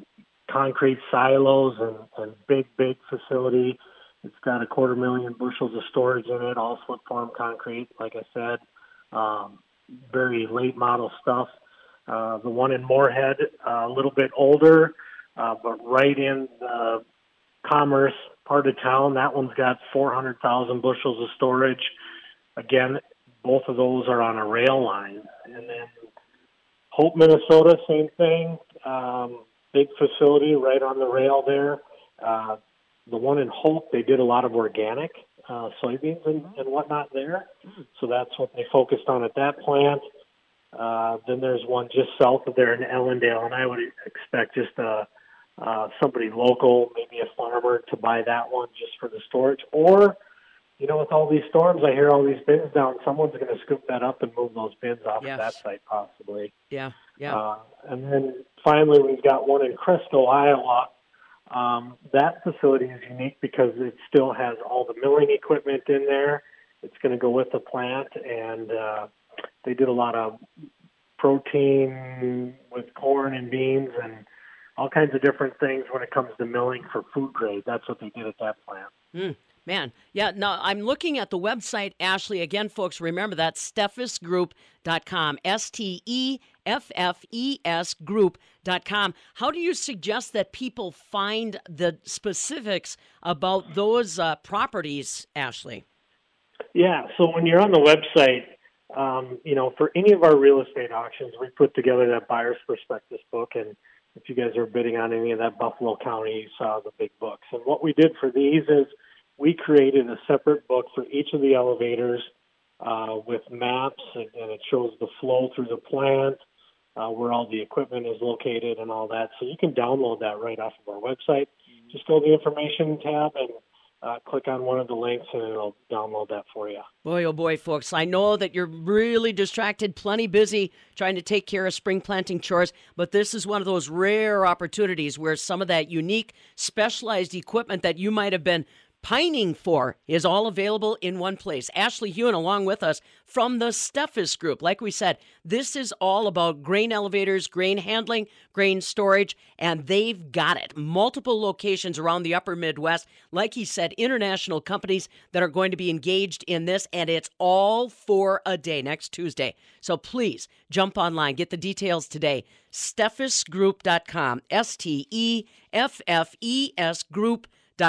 concrete silos and, and big, big facility. It's got a quarter million bushels of storage in it, all slip form concrete, like I said. Um, very late model stuff. Uh, the one in Moorhead, uh, a little bit older, uh, but right in the commerce part of town. That one's got 400,000 bushels of storage. Again, both of those are on a rail line. And then Hope, Minnesota, same thing. Um, big facility right on the rail there. Uh, the one in Hope, they did a lot of organic uh, soybeans and, and whatnot there. So that's what they focused on at that plant. Uh, then there's one just south of there in Ellendale, and I would expect just a, uh, somebody local, maybe a farmer, to buy that one just for the storage. Or, you know, with all these storms, I hear all these bins down. Someone's going to scoop that up and move those bins off Yes. of that site, possibly. Yeah, yeah. Uh, and then finally, we've got one in Crystal, Iowa. Um, that facility is unique because it still has all the milling equipment in there. It's going to go with the plant, and uh, they did a lot of protein with corn and beans and all kinds of different things when it comes to milling for food grade. That's what they did at that plant. Mm, man, yeah. Now I'm looking at the website, Ashley. Again, folks, remember that's steffesgroup.com. S T E F F E S group.com. How do you suggest that people find the specifics about those uh, properties, Ashley? Yeah, so when you're on the website, um, you know, for any of our real estate auctions, we put together that buyer's prospectus book. And if you guys are bidding on any of that Buffalo County, you saw the big books. And what we did for these is we created a separate book for each of the elevators uh, with maps, and, and it shows the flow through the plant, uh, where all the equipment is located, and all that. So you can download that right off of our website. Just go to the information tab and uh, click on one of the links, and it'll download that for you. Boy, oh boy, folks. I know that you're really distracted, plenty busy trying to take care of spring planting chores, but this is one of those rare opportunities where some of that unique, specialized equipment that you might have been pining for is all available in one place. Ashley Huhn along with us from the Steffes Group. Like we said, this is all about grain elevators, grain handling, grain storage, and they've got it. Multiple locations around the upper Midwest. Like he said, international companies that are going to be engaged in this, and it's all for a day next Tuesday. So please jump online, get the details today. SteffesGroup.com. S T E F F E S Group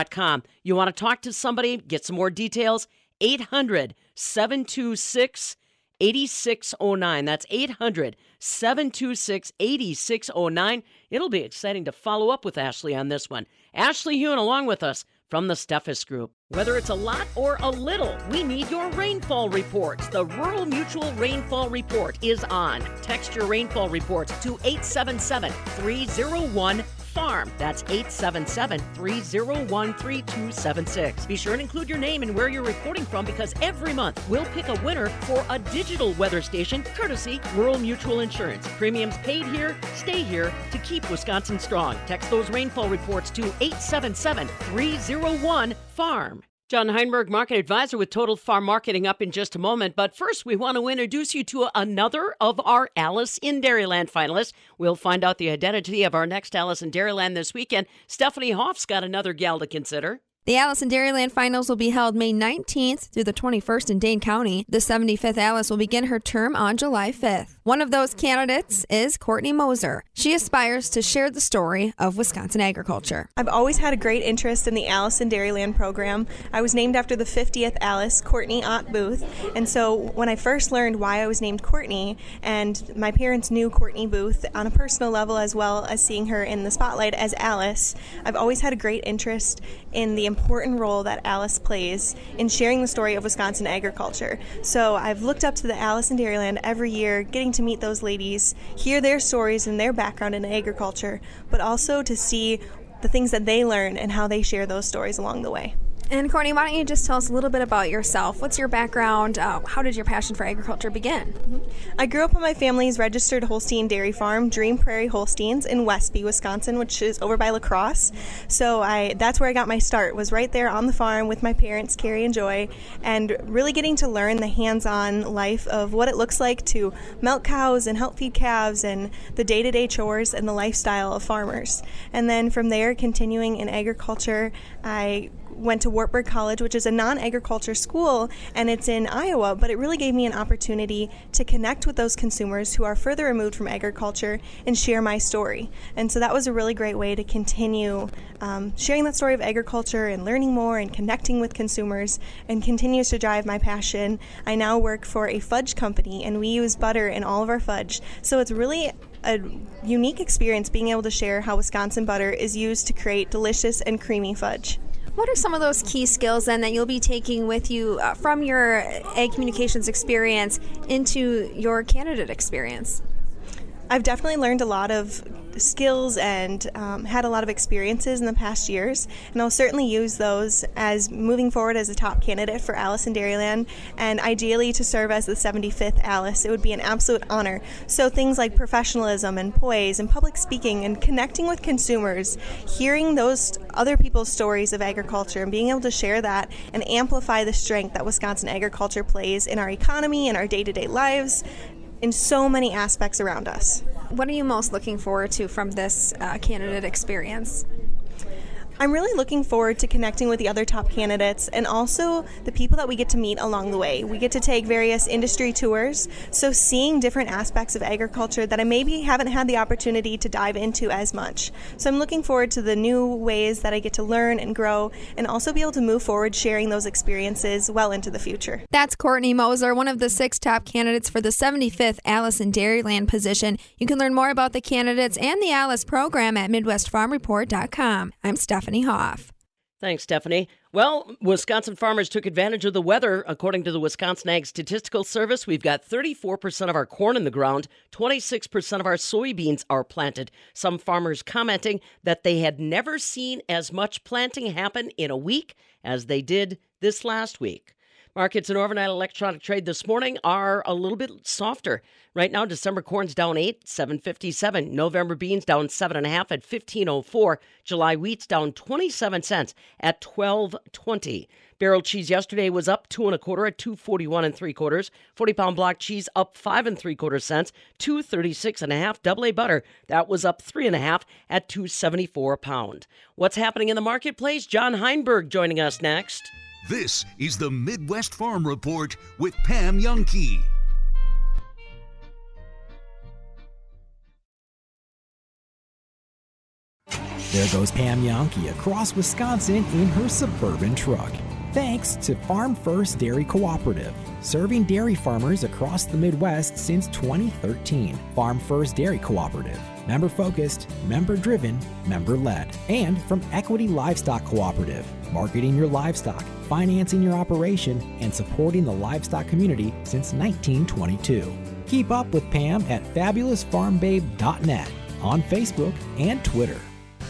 com. You want to talk to somebody, get some more details? 800 726 8609. That's 800 726 8609. It'll be exciting to follow up with Ashley on this one. Ashley Huhn along with us from the Steffes Group. Whether it's a lot or a little, we need your rainfall reports. The Rural Mutual Rainfall Report is on. Text your rainfall reports to 877 301 farm. That's 877 301 3276. Be sure and include your name and where you're reporting from because every month we'll pick a winner for a digital weather station courtesy Rural Mutual Insurance. Premiums paid here, stay here to keep Wisconsin strong. Text those rainfall reports to 877 301 farm. John Heinberg, market advisor with Total Farm Marketing, up in just a moment. But first, we want to introduce you to another of our Alice in Dairyland finalists. We'll find out the identity of our next Alice in Dairyland this weekend. Stephanie Hoff's got another gal to consider. The Alice in Dairyland Finals will be held May 19th through the 21st in Dane County. The 75th Alice will begin her term on July 5th. One of those candidates is Courtney Moser. She aspires to share the story of Wisconsin agriculture. I've always had a great interest in the Alice in Dairyland program. I was named after the 50th Alice, Courtney Ott Booth. And so when I first learned why I was named Courtney, and my parents knew Courtney Booth on a personal level as well as seeing her in the spotlight as Alice, I've always had a great interest in the important role that Alice plays in sharing the story of Wisconsin agriculture. So I've looked up to the Alice in Dairyland every year, getting to meet those ladies, hear their stories and their background in agriculture, but also to see the things that they learn and how they share those stories along the way. And Courtney, why don't you just tell us a little bit about yourself? What's your background? Uh, how did your passion for agriculture begin? I grew up on my family's registered Holstein dairy farm, Dream Prairie Holsteins, in Westby, Wisconsin, which is over by La Crosse. So I that's where I got my start. Was right there on the farm with my parents, Carrie and Joy, and really getting to learn the hands-on life of what it looks like to milk cows and help feed calves, and the day-to-day chores and the lifestyle of farmers. And then from there, continuing in agriculture, I went to Wartburg College, which is a non agriculture school, and it's in Iowa, but it really gave me an opportunity to connect with those consumers who are further removed from agriculture and share my story. And so that was a really great way to continue um, sharing that story of agriculture and learning more and connecting with consumers and continues to drive my passion. I now work for a fudge company, and we use butter in all of our fudge. So it's really a unique experience being able to share how Wisconsin butter is used to create delicious and creamy fudge. What are some of those key skills then that you'll be taking with you uh, from your ag communications experience into your candidate experience? I've definitely learned a lot of skills and um, had a lot of experiences in the past years, and I'll certainly use those as moving forward as a top candidate for Alice in Dairyland, and ideally to serve as the 75th Alice. It would be an absolute honor. So things like professionalism and poise and public speaking and connecting with consumers, hearing those other people's stories of agriculture and being able to share that and amplify the strength that Wisconsin agriculture plays in our economy and our day-to-day lives in so many aspects around us. What are you most looking forward to from this uh, candidate experience? I'm really looking forward to connecting with the other top candidates and also the people that we get to meet along the way. We get to take various industry tours, so seeing different aspects of agriculture that I maybe haven't had the opportunity to dive into as much. So I'm looking forward to the new ways that I get to learn and grow and also be able to move forward sharing those experiences well into the future. That's Courtney Moser, one of the six top candidates for the 75th Alice in Dairyland position. You can learn more about the candidates and the Alice program at MidwestFarmReport.com. I'm Stephanie Hoff. Thanks, Stephanie. Well, Wisconsin farmers took advantage of the weather. According to the Wisconsin Ag Statistical Service, we've got 34% of our corn in the ground, 26% of our soybeans are planted. Some farmers commenting that they had never seen as much planting happen in a week as they did this last week. Markets in overnight electronic trade this morning are a little bit softer. Right now, December corn's down eight, seven fifty seven. November beans down seven and a half at fifteen oh four. July wheat's down twenty seven cents at twelve twenty. Barrel cheese yesterday was up two and a quarter at two forty one and three quarters. Forty pound block cheese up five and three quarter cents, two thirty six and a half. Double A butter that was up three and a half at two seventy four a pound. What's happening in the marketplace? John Heinberg joining us next. This is the Midwest Farm Report with Pam Jahnke. There goes Pam Jahnke across Wisconsin in her suburban truck. Thanks to Farm First Dairy Cooperative, serving dairy farmers across the Midwest since 2013. Farm First Dairy Cooperative, member focused, member driven, member led. And from Equity Livestock Cooperative, marketing your livestock, financing your operation, and supporting the livestock community since 1922. Keep up with Pam at fabulousfarmbabe.net on Facebook and Twitter.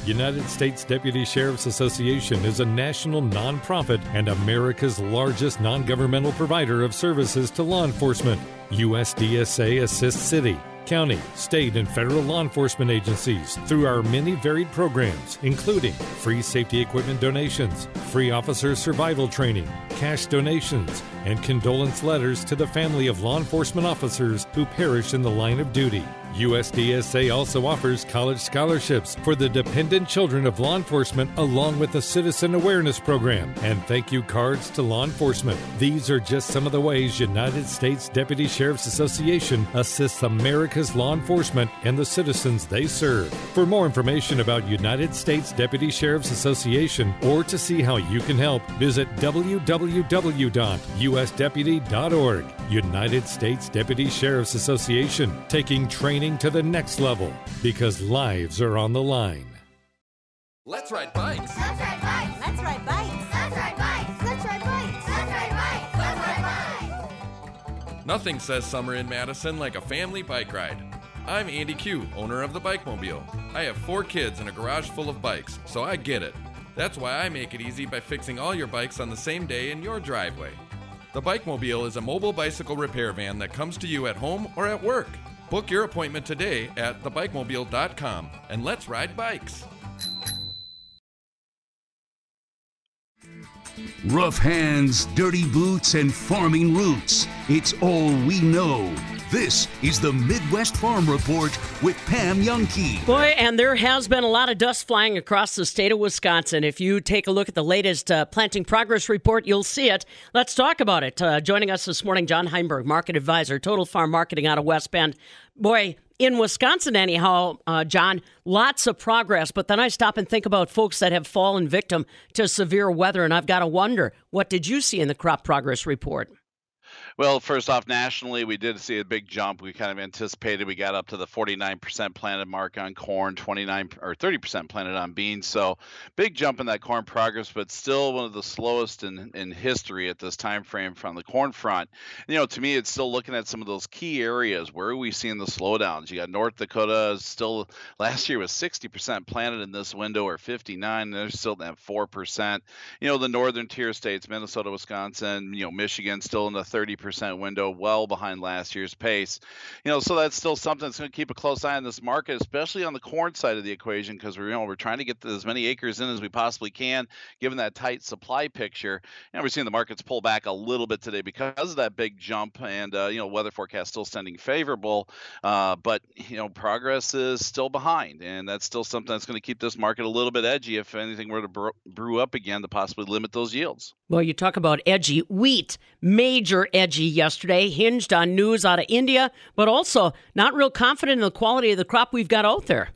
United States Deputy Sheriff's Association is a national nonprofit and America's largest non governmental provider of services to law enforcement. USDSA assists city, county, state, and federal law enforcement agencies through our many varied programs, including free safety equipment donations, free officer survival training, cash donations, and condolence letters to the family of law enforcement officers who perished in the line of duty. USDSA also offers college scholarships for the dependent children of law enforcement, along with a citizen awareness program and thank you cards to law enforcement. These are just some of the ways United States Deputy Sheriff's Association assists America's law enforcement and the citizens they serve. For more information about United States Deputy Sheriff's Association or to see how you can help, visit www.usdeputy.org. United States Deputy Sheriff's Association, taking training to the next level because lives are on the line. Let's ride bikes. Let's ride bikes. Let's ride bikes. Let's ride bikes. Let's ride bikes. Let's ride bikes. Let's ride bikes. Nothing says summer in Madison like a family bike ride. I'm Andy Q, owner of the Bike Mobile. I have four kids and a garage full of bikes, so I get it. That's why I make it easy by fixing all your bikes on the same day in your driveway. The Bike Mobile is a mobile bicycle repair van that comes to you at home or at work. Book your appointment today at thebikemobile.com and let's ride bikes. Rough hands, dirty boots, and farming roots. It's all we know. This is the Midwest Farm Report with Pam Jahnke. Boy, and there has been a lot of dust flying across the state of Wisconsin. If you take a look at the latest uh, planting progress report, you'll see it. Let's talk about it. Uh, joining us this morning, John Heinberg, market advisor, Total Farm Marketing out of West Bend. Boy, in Wisconsin, anyhow, uh, John, lots of progress. But then I stop and think about folks that have fallen victim to severe weather, and I've got to wonder, what did you see in the crop progress report? Well, first off, nationally, we did see a big jump. We kind of anticipated we got up to the 49% planted mark on corn, 29 or 30% planted on beans. So, big jump in that corn progress, but still one of the slowest in, in history at this time frame from the corn front. You know, to me, it's still looking at some of those key areas. Where are we seeing the slowdowns? You got North Dakota still last year was 60% planted in this window, or 59. They're still at 4%. You know, the northern tier states, Minnesota, Wisconsin, you know, Michigan, still in the 30% window, well behind last year's pace. You know, so that's still something that's going to keep a close eye on this market, especially on the corn side of the equation, because we're you know we're trying to get as many acres in as we possibly can, given that tight supply picture. And we're seeing the markets pull back a little bit today because of that big jump, and uh, you know weather forecast still standing favorable, uh, but you know progress is still behind, and that's still something that's going to keep this market a little bit edgy if anything were to brew up again to possibly limit those yields. Well, you talk about edgy wheat, major edgy yesterday, hinged on news out of India, but also not real confident in the quality of the crop we've got out there.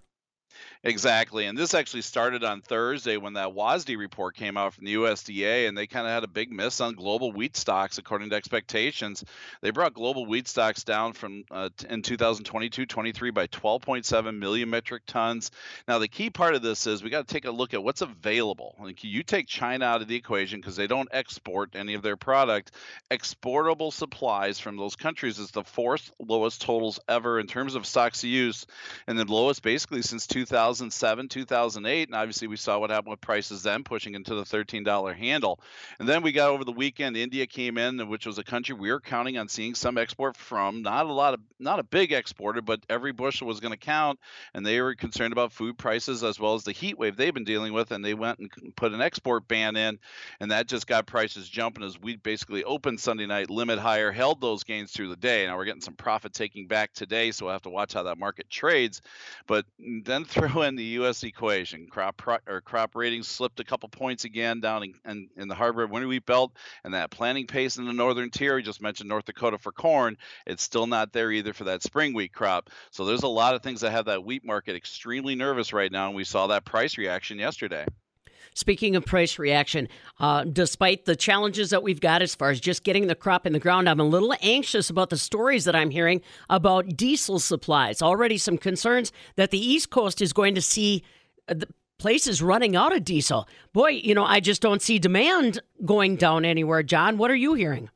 Exactly. And this actually started on Thursday when that WASDE report came out from the USDA, and they kind of had a big miss on global wheat stocks according to expectations. They brought global wheat stocks down from uh, in 2022 23 by 12.7 million metric tons. Now, the key part of this is we got to take a look at what's available. Like you take China out of the equation because they don't export any of their product. Exportable supplies from those countries is the fourth lowest totals ever in terms of stocks to use, and the lowest basically since 2000. 2007, 2008, and obviously we saw what happened with prices then, pushing into the $13 handle. And then we got over the weekend, India came in, which was a country we were counting on seeing some export from. Not a lot of, not a big exporter, but every bushel was going to count, and they were concerned about food prices as well as the heat wave they've been dealing with, and they went and put an export ban in, and that just got prices jumping as we basically opened Sunday night limit higher, held those gains through the day. Now we're getting some profit taking back today, so we'll have to watch how that market trades. But mm, then throw in the U.S. equation. Crop or crop ratings slipped a couple points again down in, in, in the hard red winter wheat belt, and that planting pace in the northern tier. We just mentioned North Dakota for corn. It's still not there either for that spring wheat crop. So there's a lot of things that have that wheat market extremely nervous right now, and we saw that price reaction yesterday. Speaking of price reaction, uh, despite the challenges that we've got as far as just getting the crop in the ground, I'm a little anxious about the stories that I'm hearing about diesel supplies. Already some concerns that the East Coast is going to see uh, the places running out of diesel. Boy, you know, I just don't see demand going down anywhere. John, what are you hearing?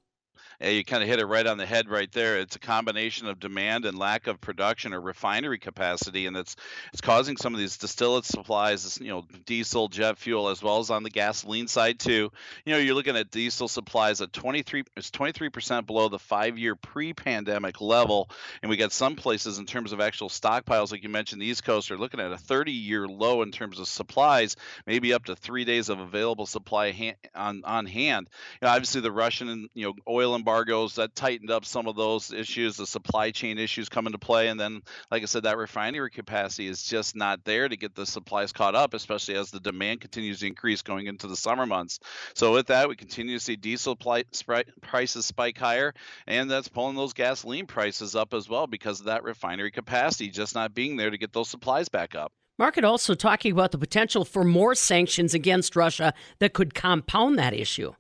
You kind of hit it right on the head right there. It's a combination of demand and lack of production or refinery capacity, and it's it's causing some of these distillate supplies, you know, diesel, jet fuel, as well as on the gasoline side too. You know, you're looking at diesel supplies at 23 it's 23 percent below the five-year pre-pandemic level, and we got some places in terms of actual stockpiles, like you mentioned, the East Coast are looking at a 30-year low in terms of supplies, maybe up to three days of available supply on on hand. You know, obviously the Russian you know oil embargo embargoes that tightened up some of those issues, the supply chain issues come into play. And then, like I said, that refinery capacity is just not there to get the supplies caught up, especially as the demand continues to increase going into the summer months. So, with that, we continue to see diesel pli- spri- prices spike higher, and that's pulling those gasoline prices up as well because of that refinery capacity just not being there to get those supplies back up. Market also talking about the potential for more sanctions against Russia that could compound that issue.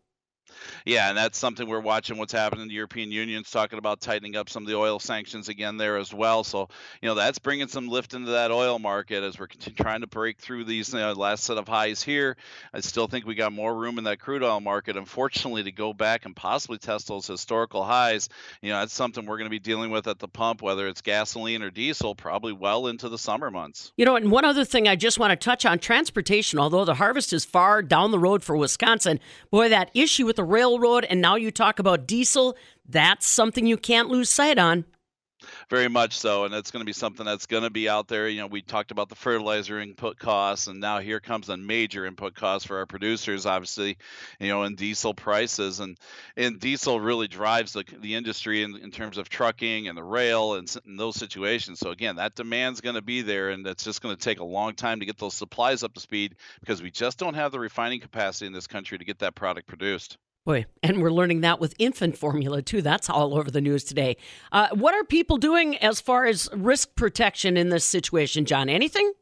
Yeah, and that's something we're watching what's happening. The European Union's talking about tightening up some of the oil sanctions again there as well. So, you know, that's bringing some lift into that oil market as we're trying to break through these you know, last set of highs here. I still think we got more room in that crude oil market, unfortunately, to go back and possibly test those historical highs. You know, that's something we're going to be dealing with at the pump, whether it's gasoline or diesel, probably well into the summer months. You know, and one other thing I just want to touch on transportation, although the harvest is far down the road for Wisconsin, boy, that issue with the railroad, and now you talk about diesel, that's something you can't lose sight on. Very much so, and it's going to be something that's going to be out there. You know, we talked about the fertilizer input costs, and now here comes a major input cost for our producers, obviously, you know, in diesel prices, and and diesel really drives the the industry in, in terms of trucking and the rail and, and those situations. So again, that demand's going to be there, and it's just going to take a long time to get those supplies up to speed because we just don't have the refining capacity in this country to get that product produced. Boy, and we're learning that with infant formula too. That's all over the news today. Uh, what are people doing as far as risk protection in this situation, John? Anything?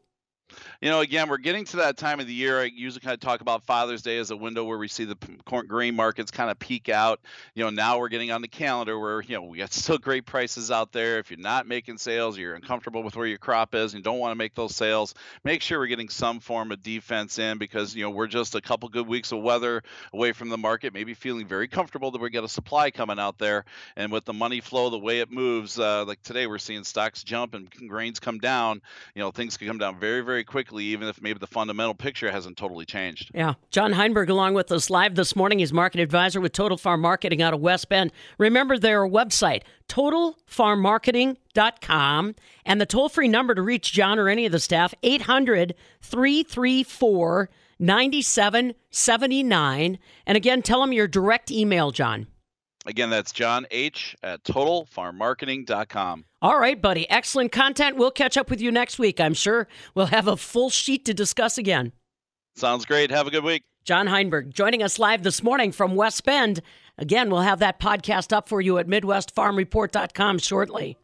You know, again, we're getting to that time of the year. I usually kind of talk about Father's Day as a window where we see the corn grain markets kind of peak out. You know, now we're getting on the calendar where, you know, we got still great prices out there. If you're not making sales, you're uncomfortable with where your crop is and don't want to make those sales, make sure we're getting some form of defense in because, you know, we're just a couple good weeks of weather away from the market, maybe feeling very comfortable that we got a supply coming out there. And with the money flow, the way it moves, uh, like today, we're seeing stocks jump and grains come down. You know, things can come down very, very quickly, even if maybe the fundamental picture hasn't totally changed. Yeah. John Heinberg, along with us live this morning, he's market advisor with Total Farm Marketing out of West Bend. Remember their website, totalfarmmarketing.com, and the toll free number to reach John or any of the staff, 800 334 9779. And again, tell them your direct email, John. Again, that's John H at totalfarmmarketing.com. All right, buddy. Excellent content. We'll catch up with you next week. I'm sure we'll have a full sheet to discuss again. Sounds great. Have a good week. John Heinberg joining us live this morning from West Bend. Again, we'll have that podcast up for you at MidwestFarmReport.com shortly.